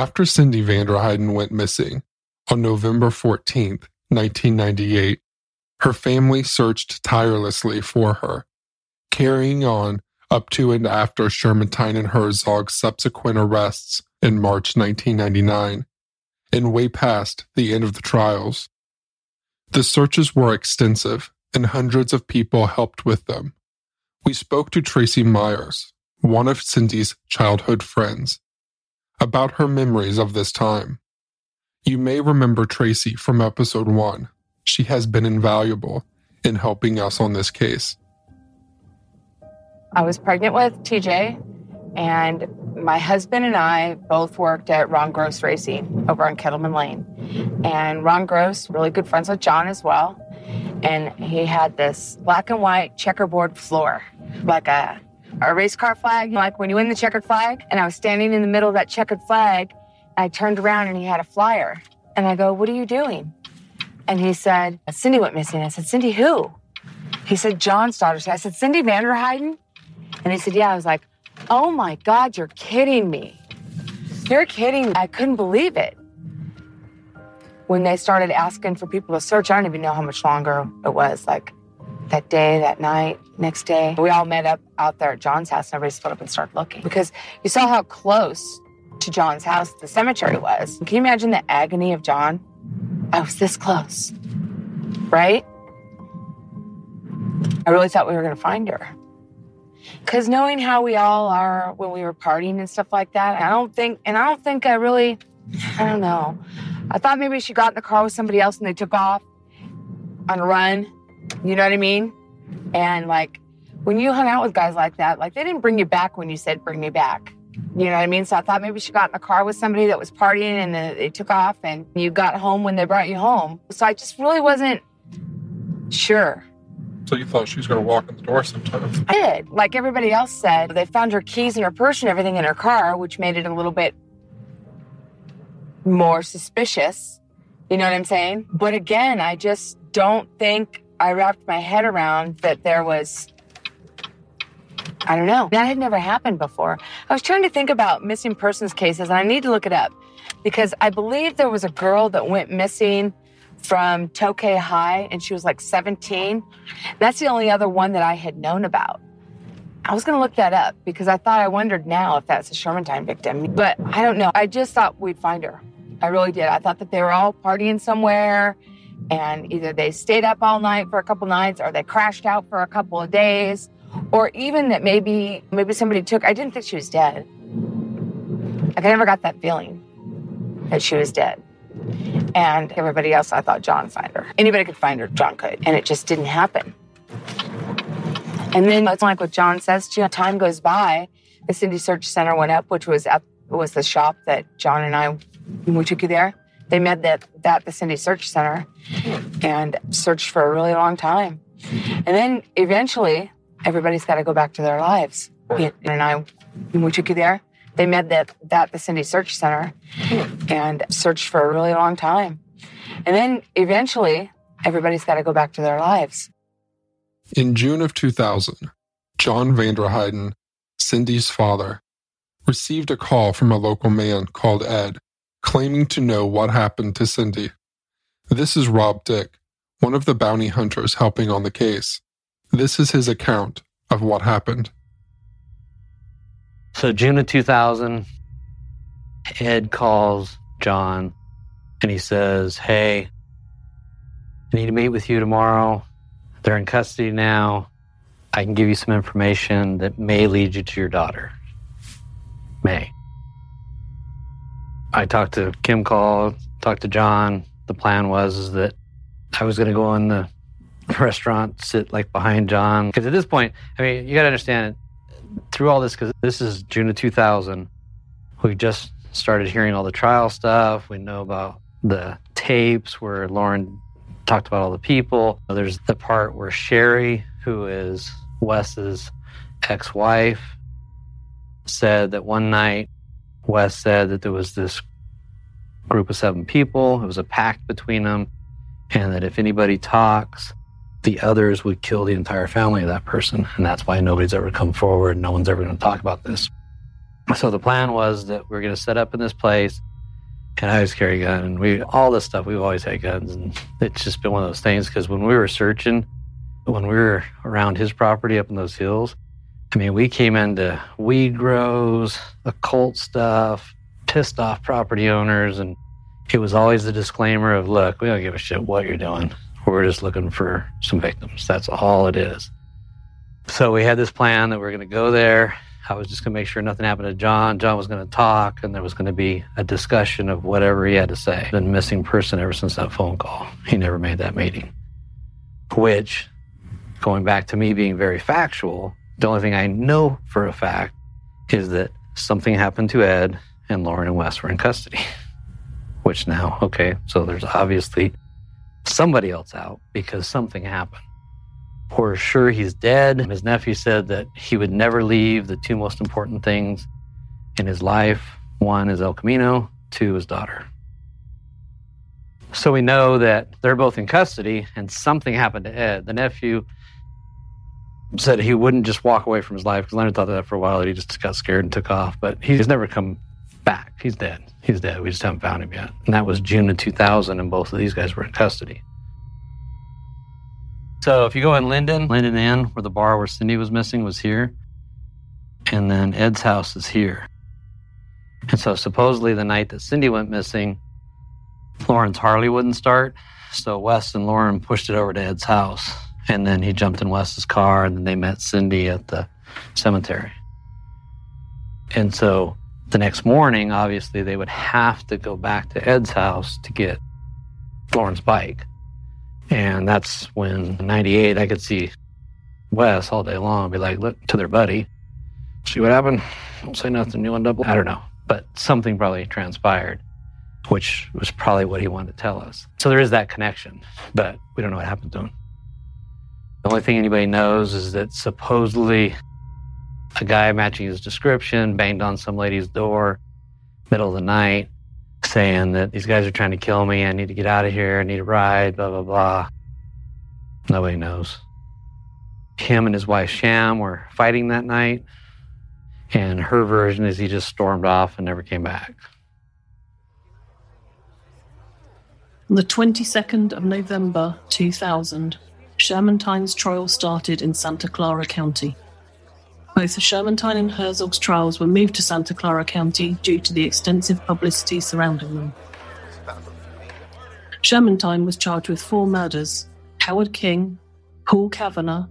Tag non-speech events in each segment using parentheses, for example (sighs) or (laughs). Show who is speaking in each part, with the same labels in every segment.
Speaker 1: After Cyndi Vanderheiden went missing on November 14, 1998, her family searched tirelessly for her, carrying on up to and after Sherman and Herzog's subsequent arrests in March 1999, and way past the end of the trials. The searches were extensive, and hundreds of people helped with them. We spoke to Tracy Myers, one of Cyndi's childhood friends, about her memories of this time. You may remember Tracy from episode one. She has been invaluable in helping us on this case.
Speaker 2: I was pregnant with TJ, and my husband and I both worked at Ron Gross Racing over on Kettleman Lane. And Ron Gross, really good friends with John as well. And he had this black and white checkerboard floor, like a a race car flag, like when you win the checkered flag. And I was standing in the middle of that checkered flag. I turned around and he had a flyer. And I go, What are you doing? And he said, Cyndi went missing. I said, Cyndi who? He said, John's daughter. I said, Cyndi Vanderheiden? And he said, Yeah. I was like, Oh my God, you're kidding me. You're kidding. I couldn't believe it. When they started asking for people to search, I don't even know how much longer it was. Like that day, that night, next day. We all met up out there at John's house and everybody split up and started looking because you saw how close to John's house the cemetery was. Can you imagine the agony of John? I was this close, right? I really thought we were going to find her. Because knowing how we all are when we were partying and stuff like that, I don't think, and I don't think I really, I don't know. I thought maybe she got in the car with somebody else and they took off on a run you know what I mean? And like when you hung out with guys like that, like they didn't bring you back when you said bring me back. You know what I mean? So I thought maybe she got in the car with somebody that was partying and they took off and you got home when they brought you home. So I just really wasn't sure.
Speaker 1: So you thought she was going to walk in the door sometimes?
Speaker 2: I did. Like everybody else said, they found her keys and her purse and everything in her car, which made it a little bit more suspicious. You know what I'm saying? But again, I just don't think I wrapped my head around that there was, I don't know, that had never happened before. I was trying to think about missing persons cases, and I need to look it up because I believe there was a girl that went missing from Tokay High, and she was like 17. That's the only other one that I had known about. I was going to look that up because I thought I wondered now if that's a Shermantine victim, but I don't know. I just thought we'd find her. I really did. I thought that they were all partying somewhere and either they stayed up all night for a couple nights or they crashed out for a couple of days or even that maybe maybe somebody took I didn't think she was dead. Like I never got that feeling that she was dead. And everybody else I thought John find her. Anybody could find her, John could. And it just didn't happen. And then it's like what John says to you, time goes by, the Cyndi Search Center went up, which was at was the shop that John and I we took you there they met that at the Cyndi Search Center and searched for a really long time. And then eventually, everybody's got to go back to their lives. And I, we took you there. They met at that the Cyndi Search Center and searched for a really long time. And then eventually, everybody's got to go back to their lives.
Speaker 1: In June of 2000, John Vanderheiden, Cyndi's father, received a call from a local man called Ed, claiming to know what happened to Cyndi. This is Rob Dick, one of the bounty hunters helping on the case. This is his account of what happened.
Speaker 3: So, June of 2000, Ed calls John and he says, Hey, I need to meet with you tomorrow. They're in custody now. I can give you some information that may lead you to your daughter. May. I talked to Kim Call, talked to John. The plan was that I was going to go in the (laughs) restaurant, sit like behind John. Because at this point, I mean, you got to understand through all this, because this is June of 2000, we just started hearing all the trial stuff. We know about the tapes where Loren talked about all the people. There's the part where Sherry, who is Wes's ex wife, said that one night Wes said that there was this group of seven people, it was a pact between them, and that if anybody talks, the others would kill the entire family of that person. And that's why nobody's ever come forward. No one's ever going to talk about this. So the plan was that we are going to set up in this place. And I always carry a gun. And we, all this stuff, we've always had guns. And it's just been one of those things because when we were searching, when we were around his property up in those hills, I mean, we came into weed grows, occult stuff, pissed off property owners. And it was always the disclaimer of, look, we don't give a shit what you're doing. We're just looking for some victims. That's all it is. So we had this plan that we are going to go there. I was just going to make sure nothing happened to John. John was going to talk, and there was going to be a discussion of whatever he had to say. Been missing person ever since that phone call. He never made that meeting. Which, going back to me being very factual, the only thing I know for a fact is that something happened to Ed, and Loren and Wes were in custody. (laughs) Which now, okay, so there's obviously somebody else out because something happened. We're sure he's dead. His nephew said that he would never leave the two most important things in his life one is El Camino, two is daughter. So we know that they're both in custody and something happened to Ed. The nephew said he wouldn't just walk away from his life because Leonard thought that for a while that he just got scared and took off, but he's never come back. He's dead. He's dead. We just haven't found him yet. And that was June of 2000, and both of these guys were in custody. So if you go in Linden, Linden Inn, where the bar where Cyndi was missing was here. And then Ed's house is here. And so supposedly the night that Cyndi went missing, Loren's Harley wouldn't start. So Wes and Loren pushed it over to Ed's house. And then he jumped in Wes's car and then they met Cyndi at the cemetery. And so the next morning, obviously, they would have to go back to Ed's house to get Loren's bike. And that's when, 98, I could see Wes all day long be like, look to their buddy, see what happened? Don't say nothing, you double. I don't know. But something probably transpired, which was probably what he wanted to tell us. So there is that connection, but we don't know what happened to him. The only thing anybody knows is that supposedly a guy matching his description banged on some lady's door middle of the night saying that these guys are trying to kill me. I need to get out of here. I need a ride, blah, blah, blah. Nobody knows. Him and his wife Sham were fighting that night. And her version is he just stormed off and never came back.
Speaker 4: On the 22nd of November 2000, Shermantine's trial started in Santa Clara County. Both Shermantine and Herzog's trials were moved to Santa Clara County due to the extensive publicity surrounding them. Shermantine was charged with four murders Howard King, Paul Cavanaugh,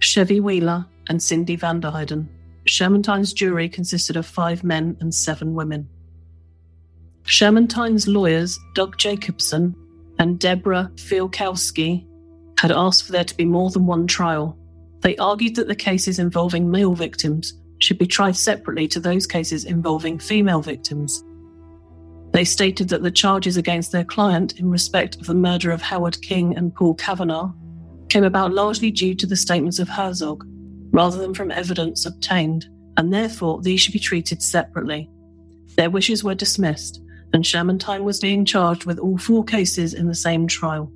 Speaker 4: Chevy Wheeler, and Cyndi Vanderheiden. Shermantine's jury consisted of five men and seven women. Shermantine's lawyers, Doug Jacobson and Deborah Fialkowski, had asked for there to be more than one trial, they argued that the cases involving male victims should be tried separately to those cases involving female victims. They stated that the charges against their client in respect of the murder of Howard King and Paul Cavanaugh came about largely due to the statements of Herzog, rather than from evidence obtained and therefore these should be treated separately. Their wishes were dismissed, and Shermantine was being charged with all four cases in the same trial.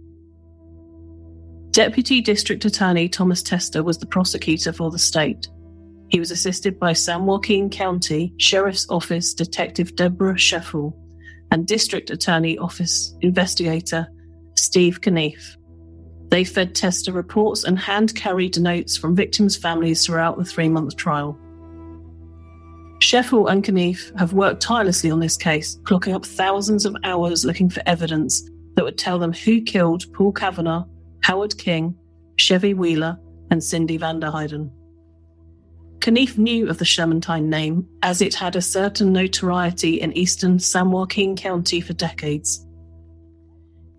Speaker 4: Deputy District Attorney Thomas Testa was the prosecutor for the state. He was assisted by San Joaquin County Sheriff's Office Detective Deborah Sheffel and District Attorney Office Investigator Steve Knief. They fed Testa reports and hand carried notes from victims' families throughout the three month trial. Sheffel and Knief have worked tirelessly on this case, clocking up thousands of hours looking for evidence that would tell them who killed Paul Cavanaugh, Howard King, Chevy Wheeler, and Cyndi van der Vanderheiden. Knief knew of the Shermantine name as it had a certain notoriety in eastern San Joaquin County for decades.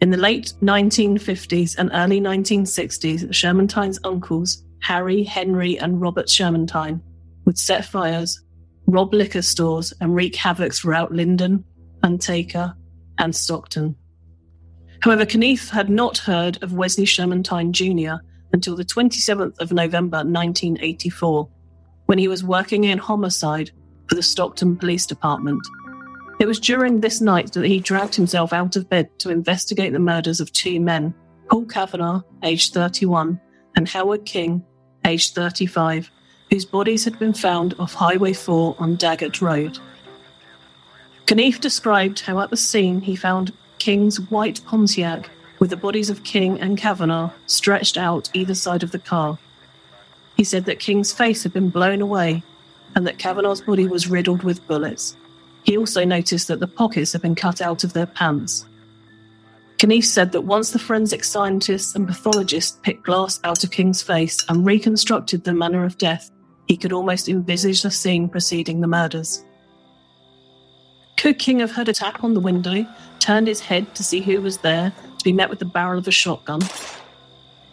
Speaker 4: In the late 1950s and early 1960s, Shermantine's uncles, Harry, Henry, and Robert Shermantine, would set fires, rob liquor stores, and wreak havoc throughout Linden, Antioch, and Stockton. However, Knief had not heard of Wesley Shermantine Jr. until the 27th of November 1984, when he was working in homicide for the Stockton Police Department it was during this night that he dragged himself out of bed to investigate the murders of two men Paul Cavanaugh, aged 31, and Howard King, aged 35, whose bodies had been found off Highway 4 on Daggett Road. Knief described how at the scene he found King's white Pontiac with the bodies of King and Cavanaugh stretched out either side of the car. He said that King's face had been blown away and that Cavanaugh's body was riddled with bullets. He also noticed that the pockets had been cut out of their pants. Knief said that once the forensic scientists and pathologists picked glass out of King's face and reconstructed the manner of death, he could almost envisage the scene preceding the murders. Could King have heard a tap on the window, turned his head to see who was there, to be met with the barrel of a shotgun?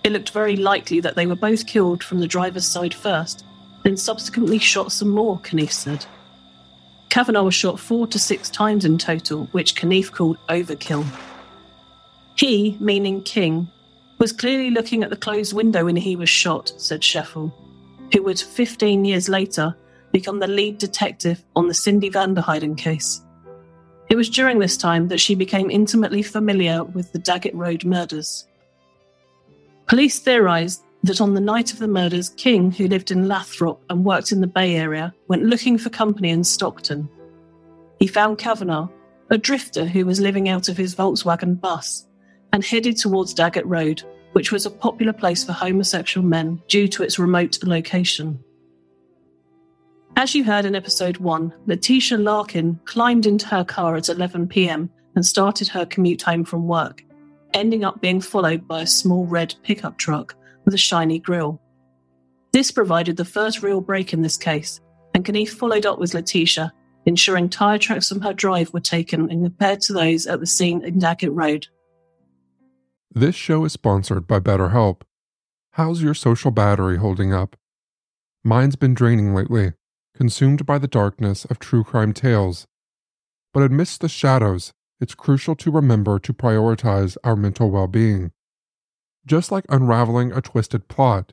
Speaker 4: It looked very likely that they were both killed from the driver's side first, then subsequently shot some more, Knief said. Cavanaugh was shot four to six times in total, which Knief called overkill. He, meaning King, was clearly looking at the closed window when he was shot, said Sheffel, who would 15 years later become the lead detective on the Cyndi Vanderheiden case. It was during this time that she became intimately familiar with the Daggett Road murders. Police theorized that on the night of the murders, King, who lived in Lathrop and worked in the Bay Area, went looking for company in Stockton. He found Cavanaugh, a drifter who was living out of his Volkswagen bus, and headed towards Daggett Road, which was a popular place for homosexual men due to its remote location. As you heard in episode 1, Letitia Larkin climbed into her car at 11 pm and started her commute home from work, ending up being followed by a small red pickup truck with a shiny grille. This provided the first real break in this case, and Knief followed up with Letitia, ensuring tyre tracks from her drive were taken and compared to those at the scene in Daggett Road.
Speaker 1: This show is sponsored by BetterHelp. How's your social battery holding up? Mine's been draining lately, consumed by the darkness of true crime tales. But amidst the shadows, it's crucial to remember to prioritize our mental well being. Just like unraveling a twisted plot,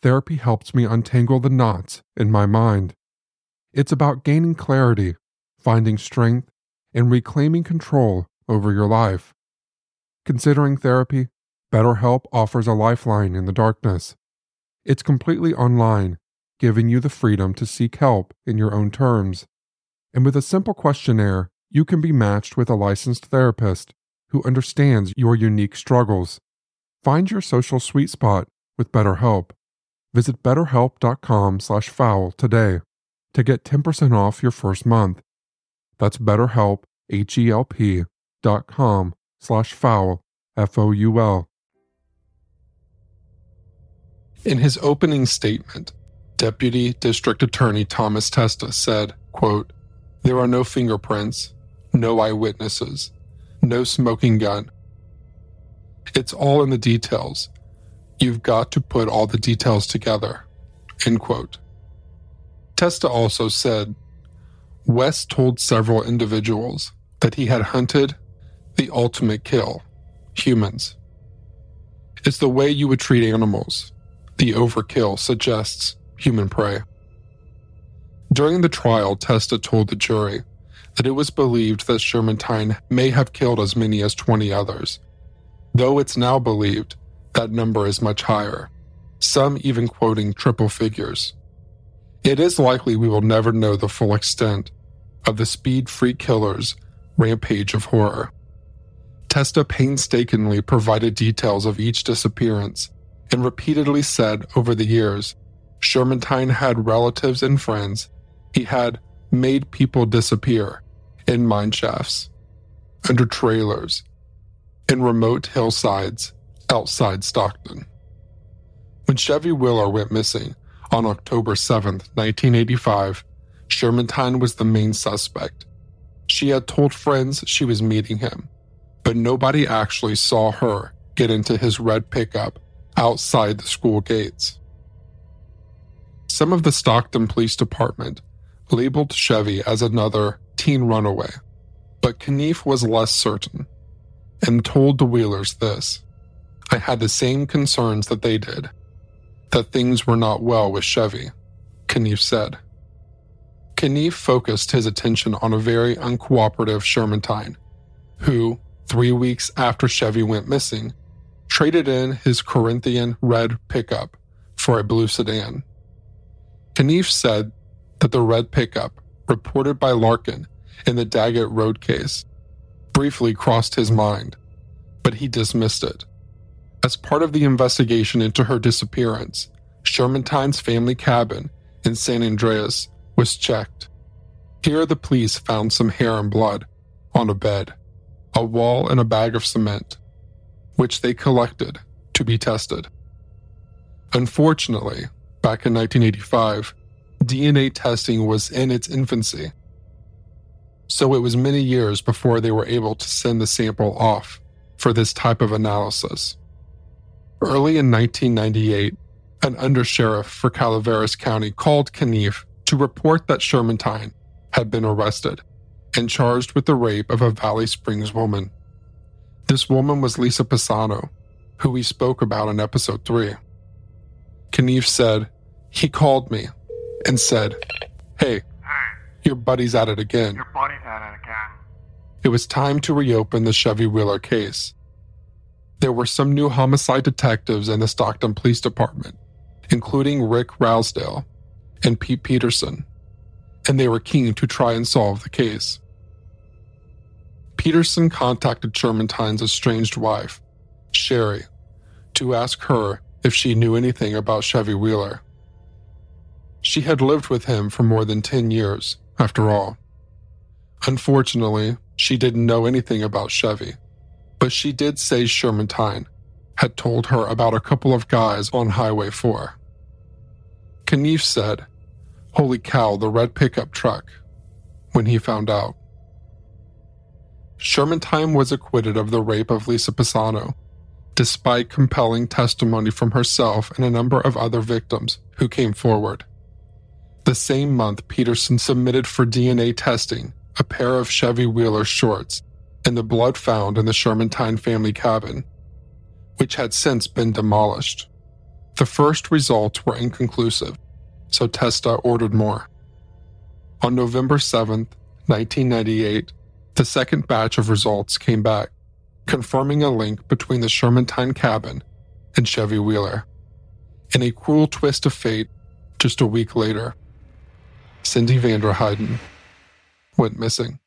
Speaker 1: therapy helps me untangle the knots in my mind. It's about gaining clarity, finding strength, and reclaiming control over your life. Considering therapy, BetterHelp offers a lifeline in the darkness. It's completely online, giving you the freedom to seek help in your own terms. And with a simple questionnaire, you can be matched with a licensed therapist who understands your unique struggles. Find your social sweet spot with BetterHelp. Visit betterhelp.com/foul today to get 10% off your first month. That's BetterHelp, H-E-L-P dot com slash foul, F-O-U-L. In his opening statement, Deputy District Attorney Thomas Testa said, quote, There are no fingerprints, no eyewitnesses, no smoking gun, it's all in the details. You've got to put all the details together. End quote. Testa also said West told several individuals that he had hunted the ultimate kill humans. It's the way you would treat animals. The overkill suggests human prey. During the trial, Testa told the jury that it was believed that Shermantine may have killed as many as 20 others, though it's now believed that number is much higher, some even quoting triple figures. It is likely we will never know the full extent of the speed freak killer's rampage of horror. Testa painstakingly provided details of each disappearance and repeatedly said over the years Shermantine had relatives and friends. He had made people disappear in mine shafts, under trailers, in remote hillsides outside Stockton. When Chevy Wheeler went missing on October 7, 1985, Shermantine was the main suspect. She had told friends she was meeting him, but nobody actually saw her get into his red pickup outside the school gates. Some of the Stockton Police Department labeled Chevy as another teen runaway, but Knief was less certain and told the Wheelers this I had the same concerns that they did, that things were not well with Chevy, Knief said. Knief focused his attention on a very uncooperative Shermantine, who, three weeks after Chevy went missing, traded in his Corinthian red pickup for a blue sedan. Knief said that the red pickup, reported by Larkin in the Daggett Road case, briefly crossed his mind, but he dismissed it. As part of the investigation into her disappearance, Shermantine's family cabin in San Andreas was checked. Here, the police found some hair and blood on a bed, a wall, and a bag of cement, which they collected to be tested. Unfortunately, back in 1985, DNA testing was in its infancy. So it was many years before they were able to send the sample off for this type of analysis. Early in 1998, an undersheriff for Calaveras County called Knief to report that Shermantine had been arrested and charged with the rape of a Valley Springs woman. This woman was Lisa Pisano, who we spoke about in episode 3. Knief said, He called me and said, Hey, your buddy's at it again.
Speaker 5: Your buddy's at it again.
Speaker 1: It was time to reopen the Chevy Wheeler case. There were some new homicide detectives in the Stockton Police Department, including Rick Rousdale and Pete Peterson, and they were keen to try and solve the case. Peterson contacted Sherman Shermantine's estranged wife, Sherry, to ask her if she knew anything about Chevy Wheeler. She had lived with him for more than 10 years, after all. Unfortunately, she didn't know anything about Chevy, but she did say Shermantine had told her about a couple of guys on Highway 4. Knief said, Holy cow, the red pickup truck, when he found out. Shermantine was acquitted of the rape of Lisa Pisano, despite compelling testimony from herself and a number of other victims who came forward. The same month, Peterson submitted for DNA testing a pair of Chevy Wheeler shorts and the blood found in the Shermantine family cabin, which had since been demolished. The first results were inconclusive, so Testa ordered more. On November 7, 1998, the second batch of results came back, confirming a link between the Shermantine cabin and Chevy Wheeler. In a cruel twist of fate, just a week later, Cyndi Vanderheiden went missing.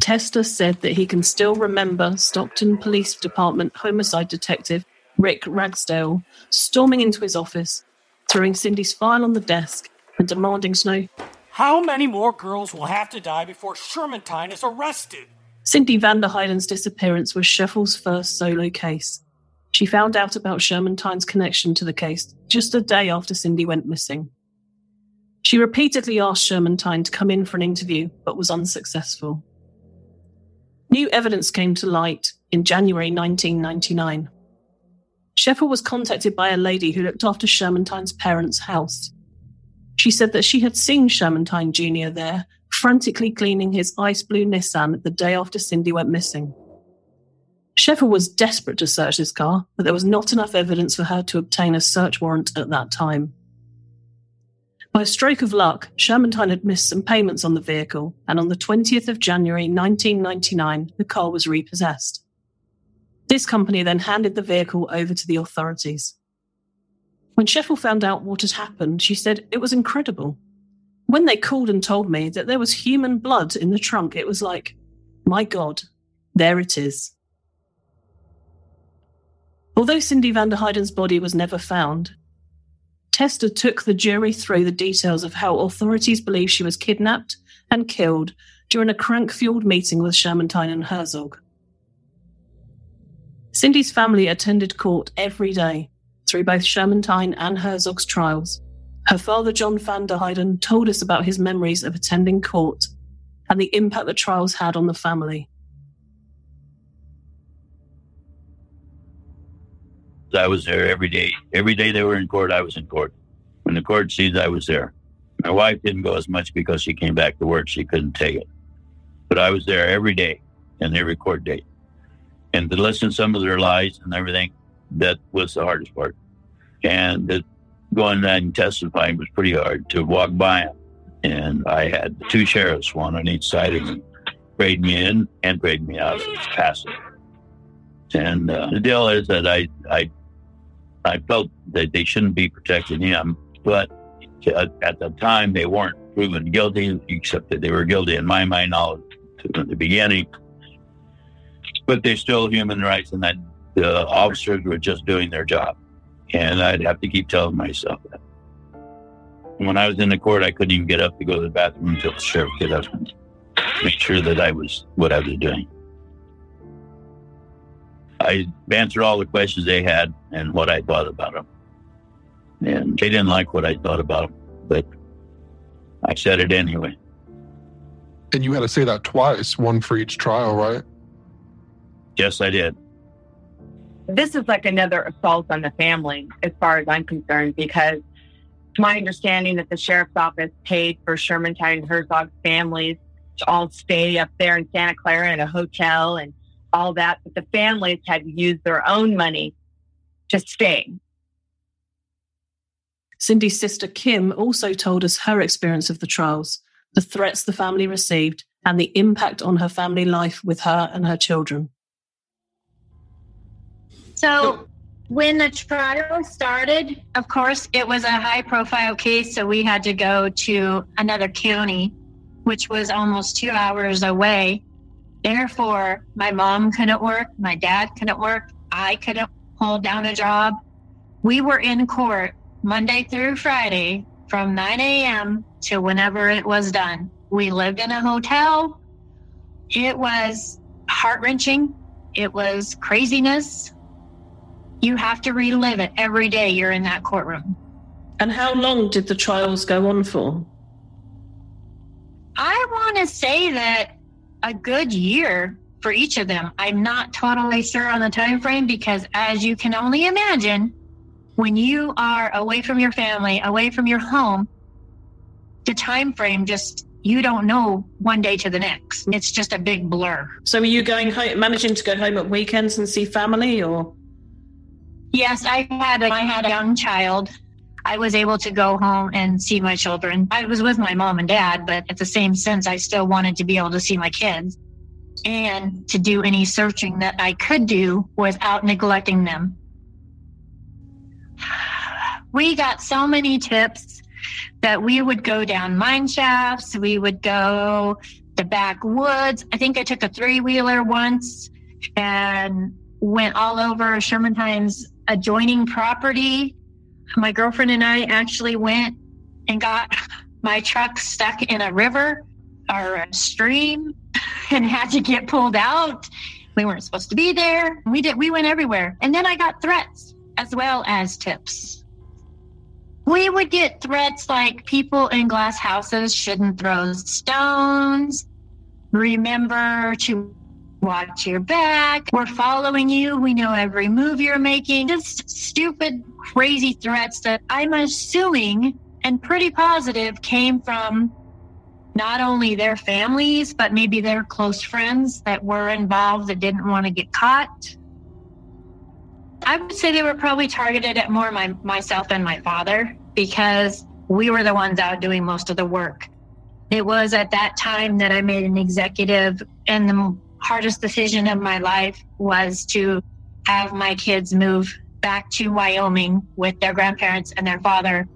Speaker 4: Testa said that he can still remember Stockton Police Department homicide detective Rick Ragsdale storming into his office, throwing Cyndi's file on the desk, and demanding to know
Speaker 5: How many more girls will have to die before Shermantine is arrested?
Speaker 4: Cyndi Vanderheiden's disappearance was Sheffel's first solo case. She found out about Shermantine's connection to the case just a day after Cyndi went missing. She repeatedly asked Shermantine to come in for an interview, but was unsuccessful. New evidence came to light in January 1999. Sheffel was contacted by a lady who looked after Shermantine's parents' house. She said that she had seen Shermantine Jr. there, frantically cleaning his ice blue Nissan the day after Cyndi went missing. Sheffel was desperate to search his car, but there was not enough evidence for her to obtain a search warrant at that time. By a stroke of luck, Shermantine had missed some payments on the vehicle, and on the 20th of January 1999, the car was repossessed. This company then handed the vehicle over to the authorities. When Sheffel found out what had happened, she said it was incredible. When they called and told me that there was human blood in the trunk, it was like, my God, there it is. Although Cyndi van der Heijden's body was never found, Testa took the jury through the details of how authorities believe she was kidnapped and killed during a crank fueled meeting with Shermantine and Herzog. Cyndi's family attended court every day through both Shermantine and Herzog's trials. Her father, John Vanderheiden, told us about his memories of attending court and the impact the trials had on the family.
Speaker 6: I was there every day. Every day they were in court, I was in court. When the court sees, I was there. My wife didn't go as much because she came back to work. She couldn't take it. But I was there every day and every court date. And to listen to some of their lies and everything, that was the hardest part. And the, going and testifying was pretty hard to walk by them. And I had two sheriffs, one on each side of me, prayed me in and prayed me out. It was passive. And uh, the deal is that I, I I felt that they shouldn't be protecting him, but at the time they weren't proven guilty, except that they were guilty in my mind all from the beginning. But they're still human rights, and that the officers were just doing their job, and I'd have to keep telling myself that. When I was in the court, I couldn't even get up to go to the bathroom until the sheriff get up and make sure that I was what I was doing. I answered all the questions they had and what I thought about them. And they didn't like what I thought about them, but I said it anyway.
Speaker 1: And you had to say that twice, one for each trial, right?
Speaker 6: Yes, I did.
Speaker 2: This is like another assault on the family, as far as I'm concerned, because my understanding that the sheriff's office paid for Shermantine and Herzog's families to all stay up there in Santa Clara in a hotel and all that, but the families had to use their own money to stay.
Speaker 4: Cyndi's sister Kim also told us her experience of the trials, the threats the family received, and the impact on her family life with her and her children.
Speaker 7: So, when the trial started, of course, it was a high profile case, so we had to go to another county, which was almost two hours away. Therefore, my mom couldn't work, my dad couldn't work, I couldn't hold down a job. We were in court Monday through Friday from 9 a.m. to whenever it was done. We lived in a hotel. It was heart wrenching. It was craziness. You have to relive it every day you're in that courtroom.
Speaker 4: And how long did the trials go on for?
Speaker 7: I want to say that a good year for each of them. I'm not totally sure on the time frame because as you can only imagine, when you are away from your family, away from your home, the time frame just you don't know one day to the next. It's just a big blur.
Speaker 4: So, are you going home, managing to go home at weekends and see family, or?
Speaker 7: Yes, I had. A, I had a young child. I was able to go home and see my children. I was with my mom and dad, but at the same sense, I still wanted to be able to see my kids and to do any searching that I could do without neglecting them. (sighs) We got so many tips that we would go down mine shafts, we would go the backwoods. I think I took a three wheeler once and went all over Shermantine's adjoining property. My girlfriend and I actually went and got my truck stuck in a river or a stream (laughs) and had to get pulled out. We weren't supposed to be there. We did we went everywhere. And then I got threats as well as tips. We would get threats like people in glass houses shouldn't throw stones. Remember to watch your back. We're following you. We know every move you're making. Just stupid, crazy threats that I'm assuming and pretty positive came from not only their families, but maybe their close friends that were involved that didn't want to get caught. I would say they were probably targeted at more my myself and my father because we were the ones out doing most of the work. It was at that time that I made an executive, and the hardest decision of my life was to have my kids move back to Wyoming with their grandparents and their father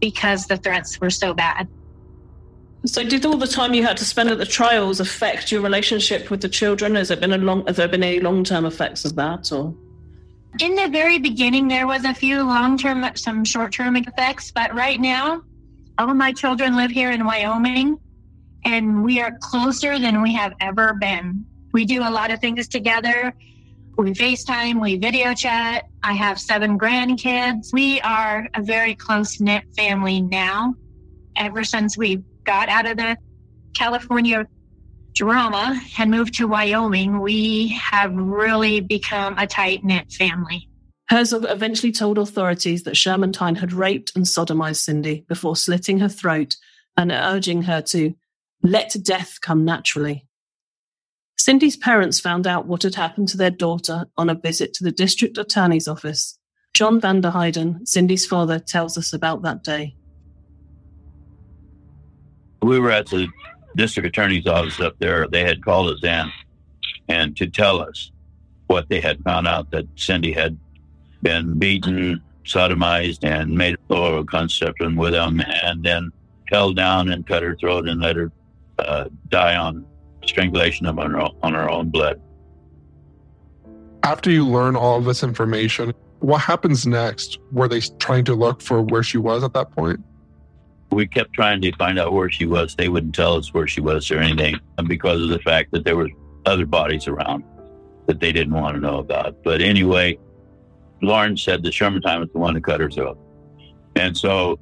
Speaker 7: because the threats were so bad.
Speaker 4: So, did all the time you had to spend at the trials affect your relationship with the children? Has it been a long? Have there been any long-term effects of that, or?
Speaker 7: In the very beginning, there was a few long-term, some short-term effects, but right now, all of my children live here in Wyoming, and we are closer than we have ever been. We do a lot of things together. We FaceTime, we video chat. I have seven grandkids. We are a very close knit family now. Ever since we got out of the California drama and moved to Wyoming, we have really become a tight knit family.
Speaker 4: Herzog eventually told authorities that Shermantine had raped and sodomized Cyndi before slitting her throat and urging her to let death come naturally. Cyndi's parents found out what had happened to their daughter on a visit to the district attorney's office. John van der Heiden, Cyndi's father, tells us about that day.
Speaker 6: We were at the district attorney's office up there. They had called us in and to tell us what they had found out that Cyndi had been beaten, sodomized, and made oral conception with them, and then held down and cut her throat and let her uh, die on strangulation of on her, on her own blood.
Speaker 1: After you learn all of this information, what happens next? Were they trying to look for where she was at that point?
Speaker 6: We kept trying to find out where she was. They wouldn't tell us where she was or anything uh, because of the fact that there were other bodies around that they didn't want to know about. But anyway, Loren said that Shermantine was the one who cut her throat. And so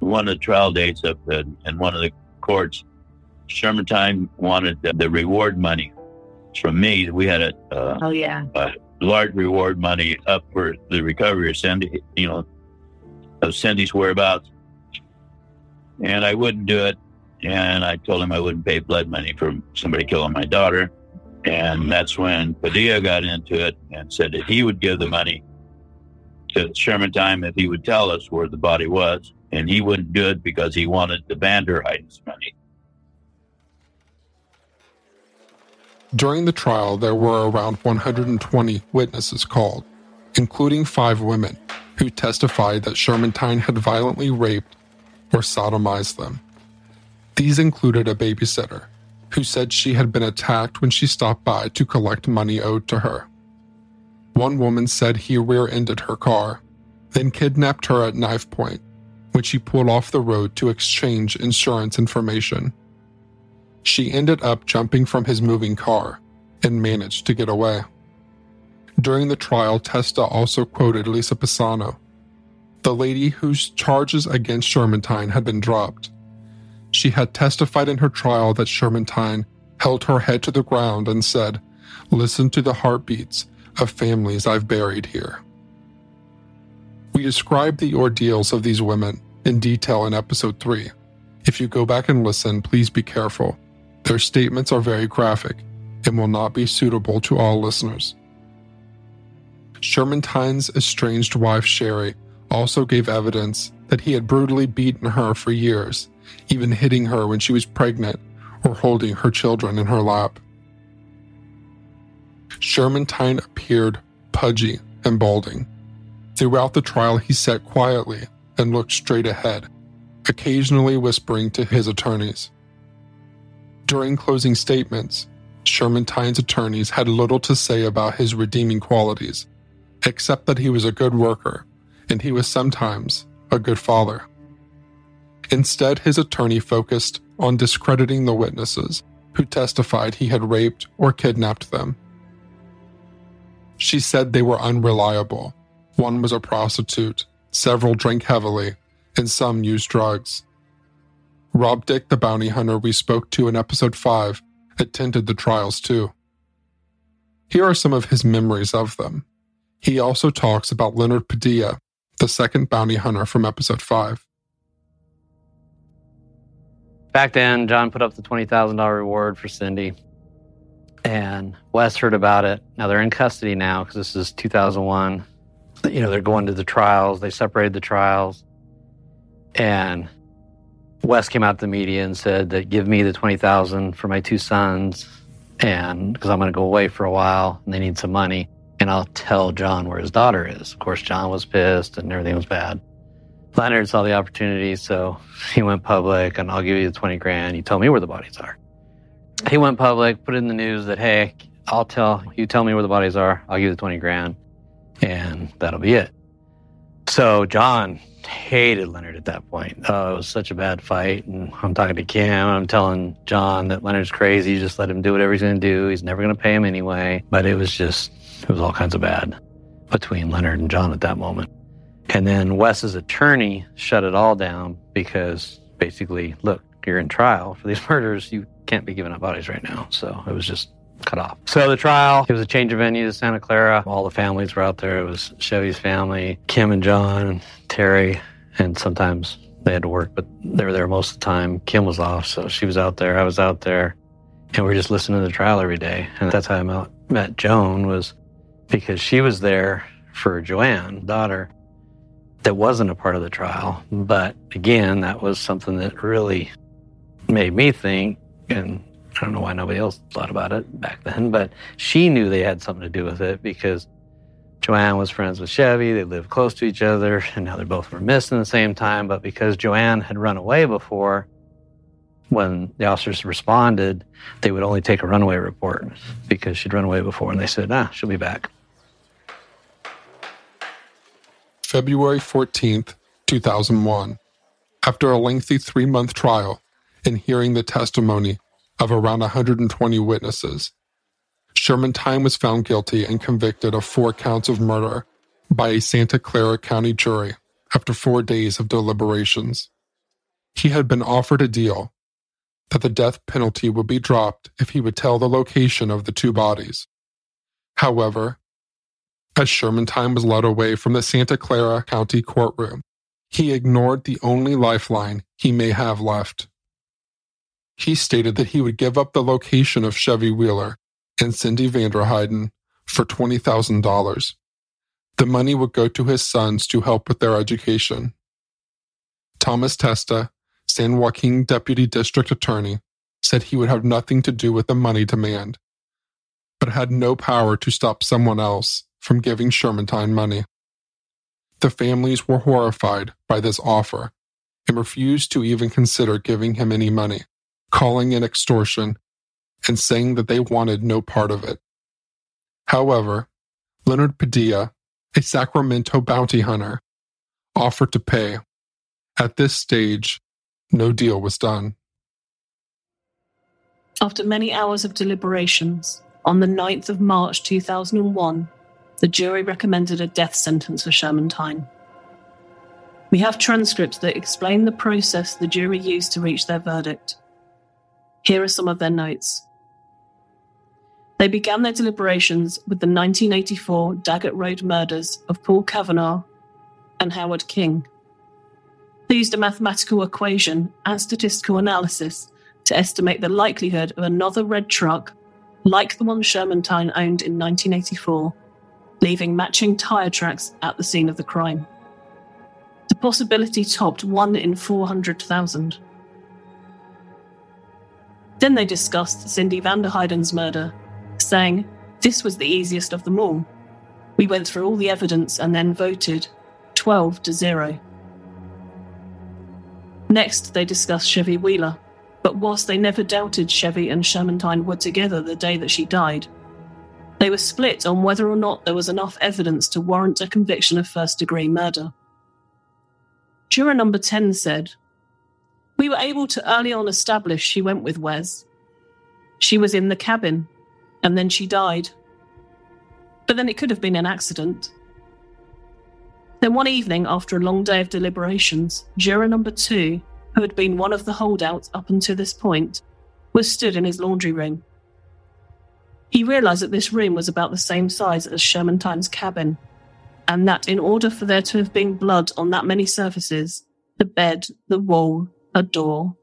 Speaker 6: one of the trial dates up in, in one of the courts, Shermantine wanted the, the, reward money from me. We had a, uh,
Speaker 7: oh, yeah.
Speaker 6: a large reward money up for the recovery of Cyndi, you know, of Cyndi's whereabouts. And I wouldn't do it. And I told him I wouldn't pay blood money for somebody killing my daughter. And that's when Padilla got into it and said that he would give the money to Shermantine if he would tell us where the body was. And he wouldn't do it because he wanted the Vanderheiden's money.
Speaker 1: During the trial, there were around 120 witnesses called, including five women who testified that Shermantine had violently raped or sodomized them. These included a babysitter who said she had been attacked when she stopped by to collect money owed to her. One woman said he rear ended her car, then kidnapped her at knife point when she pulled off the road to exchange insurance information. She ended up jumping from his moving car and managed to get away. During the trial, Testa also quoted Lisa Pisano, the lady whose charges against Shermantine had been dropped. She had testified in her trial that Shermantine held her head to the ground and said, Listen to the heartbeats of families I've buried here. We describe the ordeals of these women in detail in episode 3. If you go back and listen, please be careful. Their statements are very graphic and will not be suitable to all listeners. Shermantine's estranged wife, Sherry, also gave evidence that he had brutally beaten her for years, even hitting her when she was pregnant or holding her children in her lap. Shermantine appeared pudgy and balding. Throughout the trial, he sat quietly and looked straight ahead, occasionally whispering to his attorneys. During closing statements, Shermantine's attorneys had little to say about his redeeming qualities, except that he was a good worker and he was sometimes a good father. Instead, his attorney focused on discrediting the witnesses who testified he had raped or kidnapped them. She said they were unreliable. One was a prostitute, several drank heavily, and some used drugs. Rob Dick, the bounty hunter we spoke to in episode 5, attended the trials too. Here are some of his memories of them. He also talks about Leonard Padilla, the second bounty hunter from episode 5.
Speaker 3: Back then, John put up the $20,000 reward for Cyndi, and Wes heard about it. Now they're in custody now because this is 2001. You know, they're going to the trials, they separated the trials. And Wes came out to the media and said that give me the 20,000 for my two sons and because I'm going to go away for a while and they need some money and I'll tell John where his daughter is. Of course, John was pissed and everything was bad. Leonard saw the opportunity, so (laughs) he went public and I'll give you the 20 grand. You tell me where the bodies are. He went public, put in the news that, hey, I'll tell you, tell me where the bodies are. I'll give you the 20 grand and that'll be it. So John hated Leonard at that point. Oh, it was such a bad fight. And I'm talking to Kim. I'm telling John that Leonard's crazy. Just let him do whatever he's going to do. He's never going to pay him anyway. But it was just, it was all kinds of bad between Leonard and John at that moment. And then Wes's attorney shut it all down because basically, look, you're in trial for these (laughs) murders. You can't be giving up bodies right now. So it was just cut off. So the trial, it was a change of venue to Santa Clara. All the families were out there. It was Chevy's family, Kim and John, and Terry, and sometimes they had to work, but they were there most of the time. Kim was off, so she was out there. I was out there, and we are just listening to the trial every day. And that's how I met, met Joan was because she was there for Joanne, daughter, that wasn't a part of the trial. But again, that was something that really made me think and I don't know why nobody else thought about it back then, but she knew they had something to do with it because Joanne was friends with Chevy. They lived close to each other, (laughs) and now they're both were missing the same time. But because Joanne had run away before, when the officers responded, they would only take a runaway report because she'd run away before, and they said, "Ah, she'll be back."
Speaker 1: February 14th, 2001. After a lengthy three month trial and hearing the testimony of around 120 witnesses. Shermantine was found guilty and convicted of four counts of murder by a Santa Clara County jury after four days of deliberations. He had been offered a deal that the death penalty would be dropped if he would tell the location of the two bodies. However, as Shermantine was led away from the Santa Clara County courtroom, he ignored the only lifeline he may have left he stated that he would give up the location of Chevy Wheeler and Cyndi Vanderheiden for $20,000. The money would go to his sons to help with their education. Thomas Testa, San Joaquin Deputy District Attorney, said he would have nothing to do with the money demand, but had no power to stop someone else from giving Shermantine money. The families were horrified by this offer and refused to even consider giving him any money calling it extortion and saying that they wanted no part of it. However, Leonard Padilla, a Sacramento bounty hunter, offered to pay. At this stage, no deal was done.
Speaker 4: After many hours of deliberations, on the 9th of March 2001, the jury recommended a death sentence for Shermantine. We have transcripts that explain the process the jury used to reach their verdict. Here are some of their notes. They began their deliberations with the 1984 Daggett Road murders of Paul Cavanaugh and Howard King. They used a mathematical equation and statistical analysis to estimate the likelihood of another red truck, like the one Shermantine owned in 1984, leaving matching tyre tracks at the scene of the crime. The possibility topped 1 in 400,000. Then they discussed Cyndi Vanderheiden's murder, saying, This was the easiest of them all. We went through all the evidence and then voted 12 to 0. Next, they discussed Chevy Wheeler, but whilst they never doubted Chevy and Shermantine were together the day that she died, they were split on whether or not there was enough evidence to warrant a conviction of first degree murder. Juror number 10 said, we were able to early on establish she went with Wes. She was in the cabin, and then she died. But then it could have been an accident. Then one evening, after a long day of deliberations, juror number two, who had been one of the holdouts up until this point, was stood in his laundry room. He realized that this room was about the same size as Shermantine's cabin, and that in order for there to have been blood on that many surfaces, the bed, the wall, a door.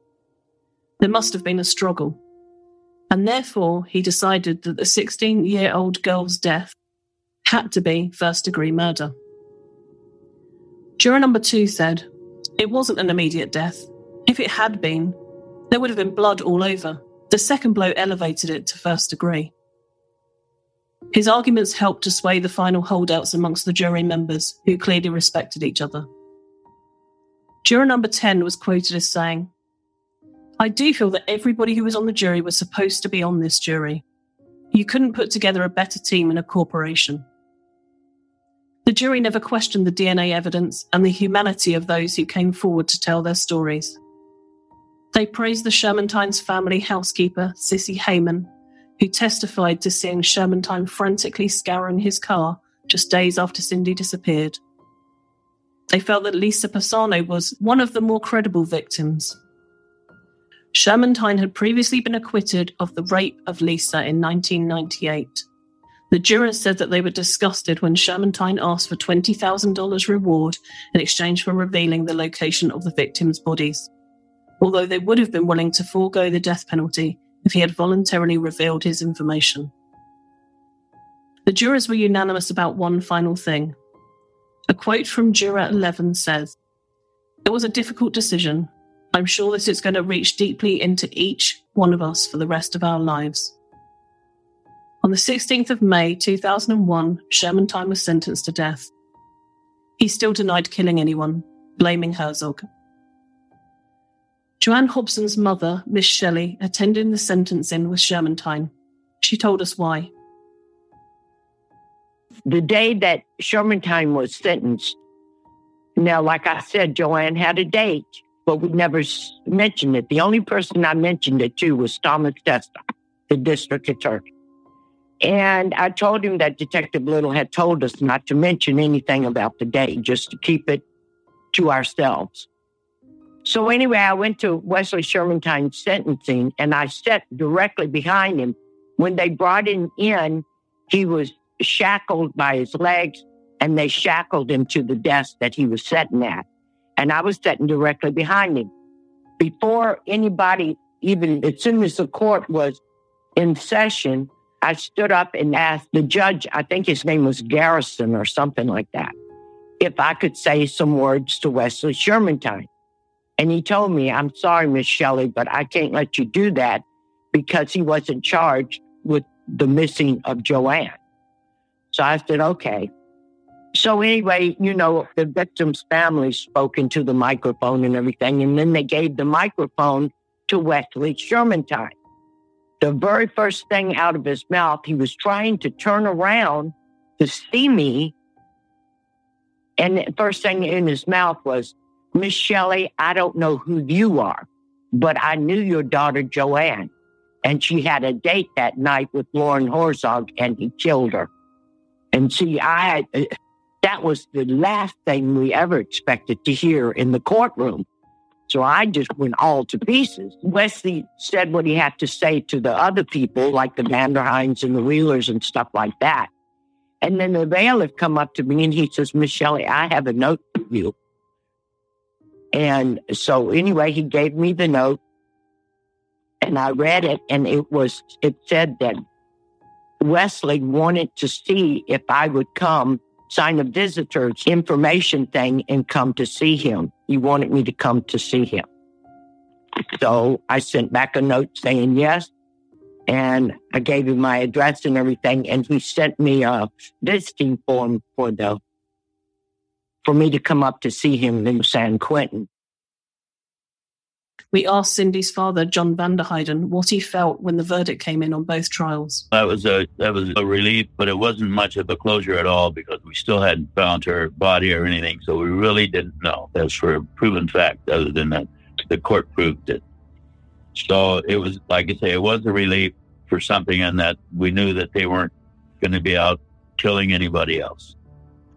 Speaker 4: There must have been a struggle. And therefore, he decided that the 16 year old girl's death had to be first degree murder. Juror number two said, It wasn't an immediate death. If it had been, there would have been blood all over. The second blow elevated it to first degree. His arguments helped to sway the final holdouts amongst the jury members, who clearly respected each other. Juror number 10 was quoted as saying, I do feel that everybody who was on the jury was supposed to be on this jury. You couldn't put together a better team in a corporation. The jury never questioned the DNA evidence and the humanity of those who came forward to tell their stories. They praised the Shermantines family housekeeper, Sissy Heyman, who testified to seeing Shermantine frantically scouring his car just days after Cyndi disappeared. They felt that Lisa Pisano was one of the more credible victims. Shermantine had previously been acquitted of the rape of Lisa in 1998. The jurors said that they were disgusted when Shermantine asked for $20,000 reward in exchange for revealing the location of the victims' bodies, although they would have been willing to forego the death penalty if he had voluntarily revealed his information. The jurors were unanimous about one final thing. A quote from Juror 11 says, It was a difficult decision. I'm sure that it's going to reach deeply into each one of us for the rest of our lives. On the 16th of May 2001, Shermantine was sentenced to death. He still denied killing anyone, blaming Herzog. Joanne Hobson's mother, Miss Shelley, attended the sentencing with Shermantine. She told us why.
Speaker 8: The day that Shermantine was sentenced, now, like I said, Joanne had a date, but we never mentioned it. The only person I mentioned it to was Thomas Testa, the district attorney. And I told him that Detective Little had told us not to mention anything about the date, just to keep it to ourselves. So anyway, I went to Wesley Shermantine's sentencing and I sat directly behind him. When they brought him in, he was shackled by his legs and they shackled him to the desk that he was sitting at. And I was sitting directly behind him. Before anybody, even as soon as the court was in session, I stood up and asked the judge, I think his name was Garrison or something like that, if I could say some words to Wesley Shermantine. And he told me, I'm sorry, Miss Shelley, but I can't let you do that because he wasn't charged with the missing of Joanne. So I said, okay. So anyway, you know, the victim's family spoke into the microphone and everything. And then they gave the microphone to Wesley Shermantine. The very first thing out of his mouth, he was trying to turn around to see me. And the first thing in his mouth was, Miss Shelley, I don't know who you are, but I knew your daughter Joanne, and she had a date that night with Loren Herzog and he killed her. And see, I uh, that was the last thing we ever expected to hear in the courtroom. So I just went all to pieces. Wesley said what he had to say to the other people, like the Vanderheins and the Wheelers and stuff like that. And then the bailiff come up to me and he says, Miss Shelley, I have a note for you. And so anyway, he gave me the note and I read it and it was, it said that Wesley wanted to see if I would come sign a visitor's information thing and come to see him. He wanted me to come to see him. So I sent back a note saying yes. And I gave him my address and everything. And he sent me a visiting form for the for me to come up to see him in San Quentin.
Speaker 4: We asked Cyndi's father, John Vanderheiden, what he felt when the verdict came in on both trials.
Speaker 6: That was a that was a relief, but it wasn't much of a closure at all because we still hadn't found her body or anything, so we really didn't know. That's for a proven fact, other than that the court proved it. So it was like I say, it was a relief for something, and that we knew that they weren't going to be out killing anybody else.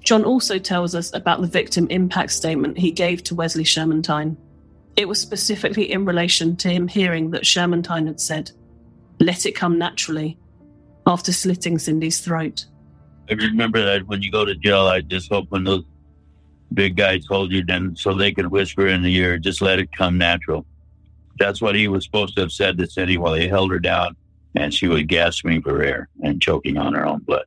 Speaker 4: John also tells us about the victim impact statement he gave to Wesley Shermantine. It was specifically in relation to him hearing that Shermantine had said, Let it come naturally, after slitting Cyndi's throat.
Speaker 6: I remember that when you go to jail, I just hope when those big guys hold you, then so they can whisper in the ear, just let it come natural. That's what he was supposed to have said to Cyndi while he held her down and she was gasping for air and choking on her own blood.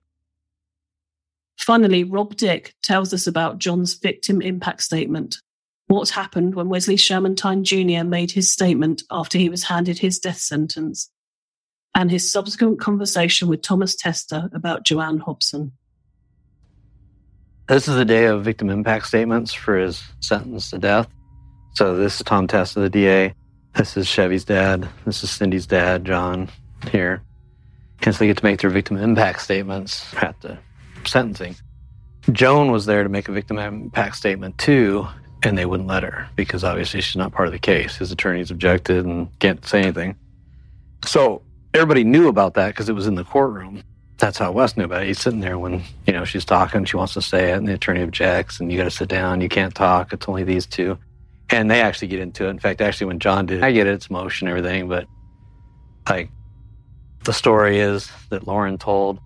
Speaker 4: Finally, Rob Dick tells us about John's victim impact statement. What happened when Wesley Shermantine Jr. made his statement after he was handed his death sentence, and his subsequent conversation with Thomas Testa about Joanne Hobson.
Speaker 3: This is the day of victim impact statements for his sentence to death. So this is Tom Testa, the DA. This is Chevy's dad. This is Cyndi's dad, John, here. So they get to make their victim impact statements at the sentencing. Joan was there to make a victim impact statement too, and they wouldn't let her because obviously she's not part of the case. His attorneys objected and can't say anything. So everybody knew about that because it was in the courtroom. That's how Wes knew about it. He's sitting there when, you know, she's talking, she wants to say it, and the attorney objects, and you got to sit down, you can't talk, it's only these two. And they actually get into it. In fact, actually, when John did, I get it, it's motion, and everything, but like the story is that Loren told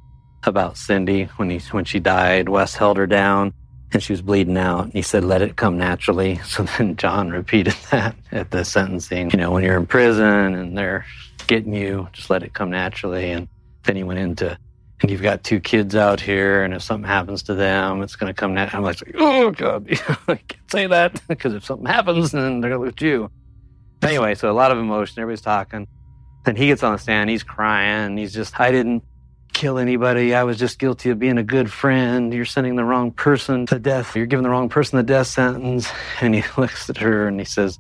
Speaker 3: about Cyndi when he when she died. Wes held her down and she was bleeding out. And he said, let it come naturally. (laughs) So then John repeated (laughs) that at the sentencing. You know, when you're in prison and they're getting you, just let it come naturally. And then he went into, and you've got two kids out here, and if something happens to them, it's going to come naturally. I'm like, oh, God, (laughs) I can't say that because if something happens, then they're going to lose you. Anyway, so a lot of emotion. Everybody's talking. Then he gets on the stand. He's crying. He's just, I didn't kill anybody. I was just guilty of being a good friend. You're sending the wrong person to death. You're giving the wrong person the death sentence. (laughs) And he (laughs) looks at her and he says,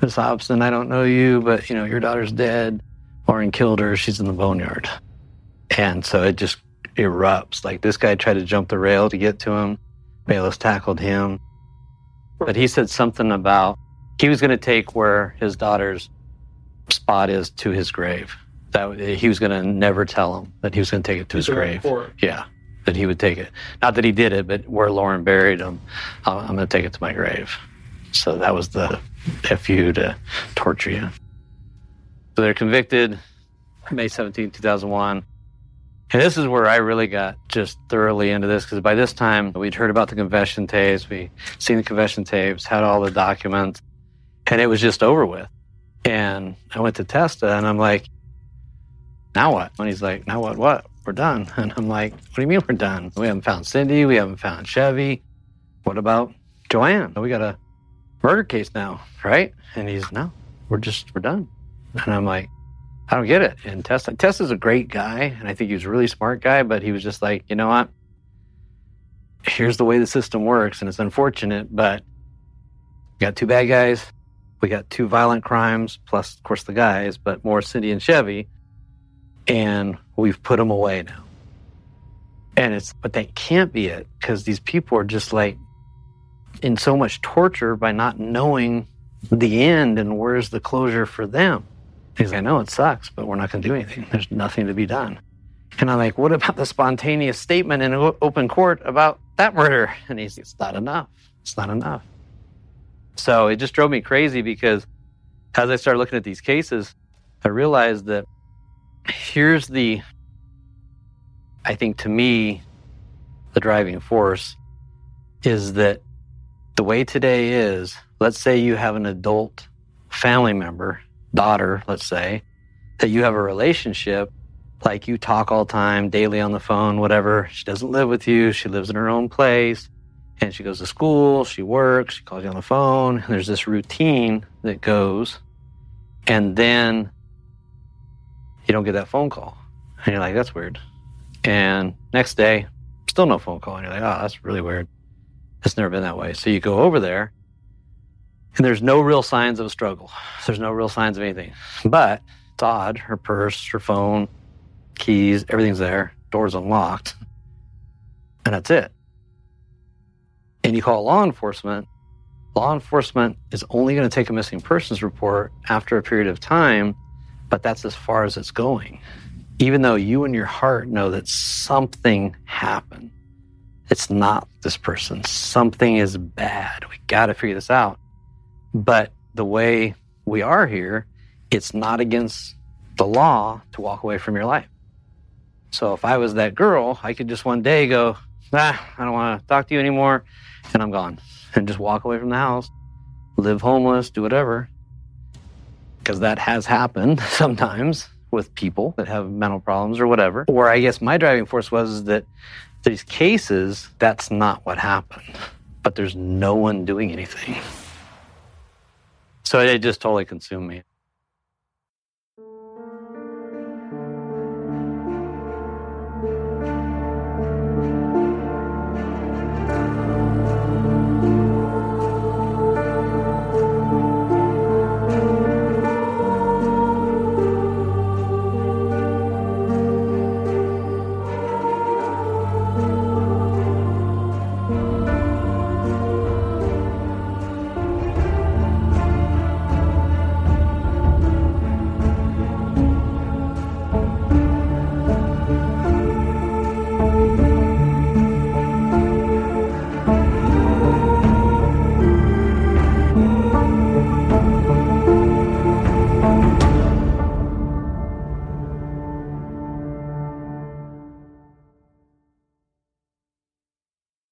Speaker 3: Miss Hobson, I don't know you, but you know, your daughter's dead. Loren killed her. She's in the boneyard. And so it just erupts. Like this guy tried to jump the rail to get to him. Bayless tackled him. But he said something about he was going to take where his daughter's spot is to his grave that he was going to never tell him that he was going to take it to his grave. Yeah, that he would take it. Not that he did it, but where Loren buried him, I'm going to take it to my grave. So that was the fu to torture you. So they're convicted May 17, 2001. And this is where I really got just thoroughly into this because by this time we'd heard about the confession tapes, we seen the confession tapes, had all the documents, and it was just over with. And I went to Testa and I'm like, now what? And he's like, now what? What? We're done. (laughs) And I'm like, what do you mean we're done? We haven't found Cyndi. We haven't found Chevy. What about Joanne? We got a murder case now, right? And he's, no, we're just, we're done. And I'm like, I don't get it. And Tess, Tess is a great guy. And I think he was a really smart guy, but he was just like, you know what? Here's the way the system works. And it's unfortunate, but we got two bad guys. We got two violent crimes, plus, of course, the guys, but more Cyndi and Chevy and we've put them away now. And it's, but that can't be it because these people are just like in so much torture by not knowing the end and where's the closure for them. He's like, I know it sucks, but we're not going to do anything. There's nothing to be done. And I'm like, what about the spontaneous statement in open court about that murder? And he's, it's not enough. It's not enough. So it just drove me crazy because as I started looking at these cases, I realized that here's the, I think to me, the driving force is that the way today is, let's say you have an adult family member, daughter, let's say, that you have a relationship, like you talk all time, daily on the phone, whatever. She doesn't live with you. She lives in her own place and she goes to school, she works, she calls you on the phone, and there's this routine that goes. And then you don't get that phone call. And you're like, that's weird. And next day, still no phone call. And you're like, oh, that's really weird. It's never been that way. So you go over there, and there's no real signs of a struggle. There's no real signs of anything. But it's odd. Her purse, her phone, keys, everything's there. Door's unlocked. And that's it. And you call law enforcement. Law enforcement is only going to take a missing persons report after a period of time but that's as far as it's going. Even though you in your heart know that something happened, it's not this person. Something is bad. We got to figure this out. But the way we are here, it's not against the law to walk away from your life. So if I was that girl, I could just one day go, ah, I don't want to talk to you anymore, and I'm gone, (laughs) and just walk away from the house, live homeless, do whatever because that has happened (laughs) sometimes with people that have mental problems or whatever. Or I guess my driving force was that these cases, that's not what happened. But there's no one doing anything. So it just totally consumed me.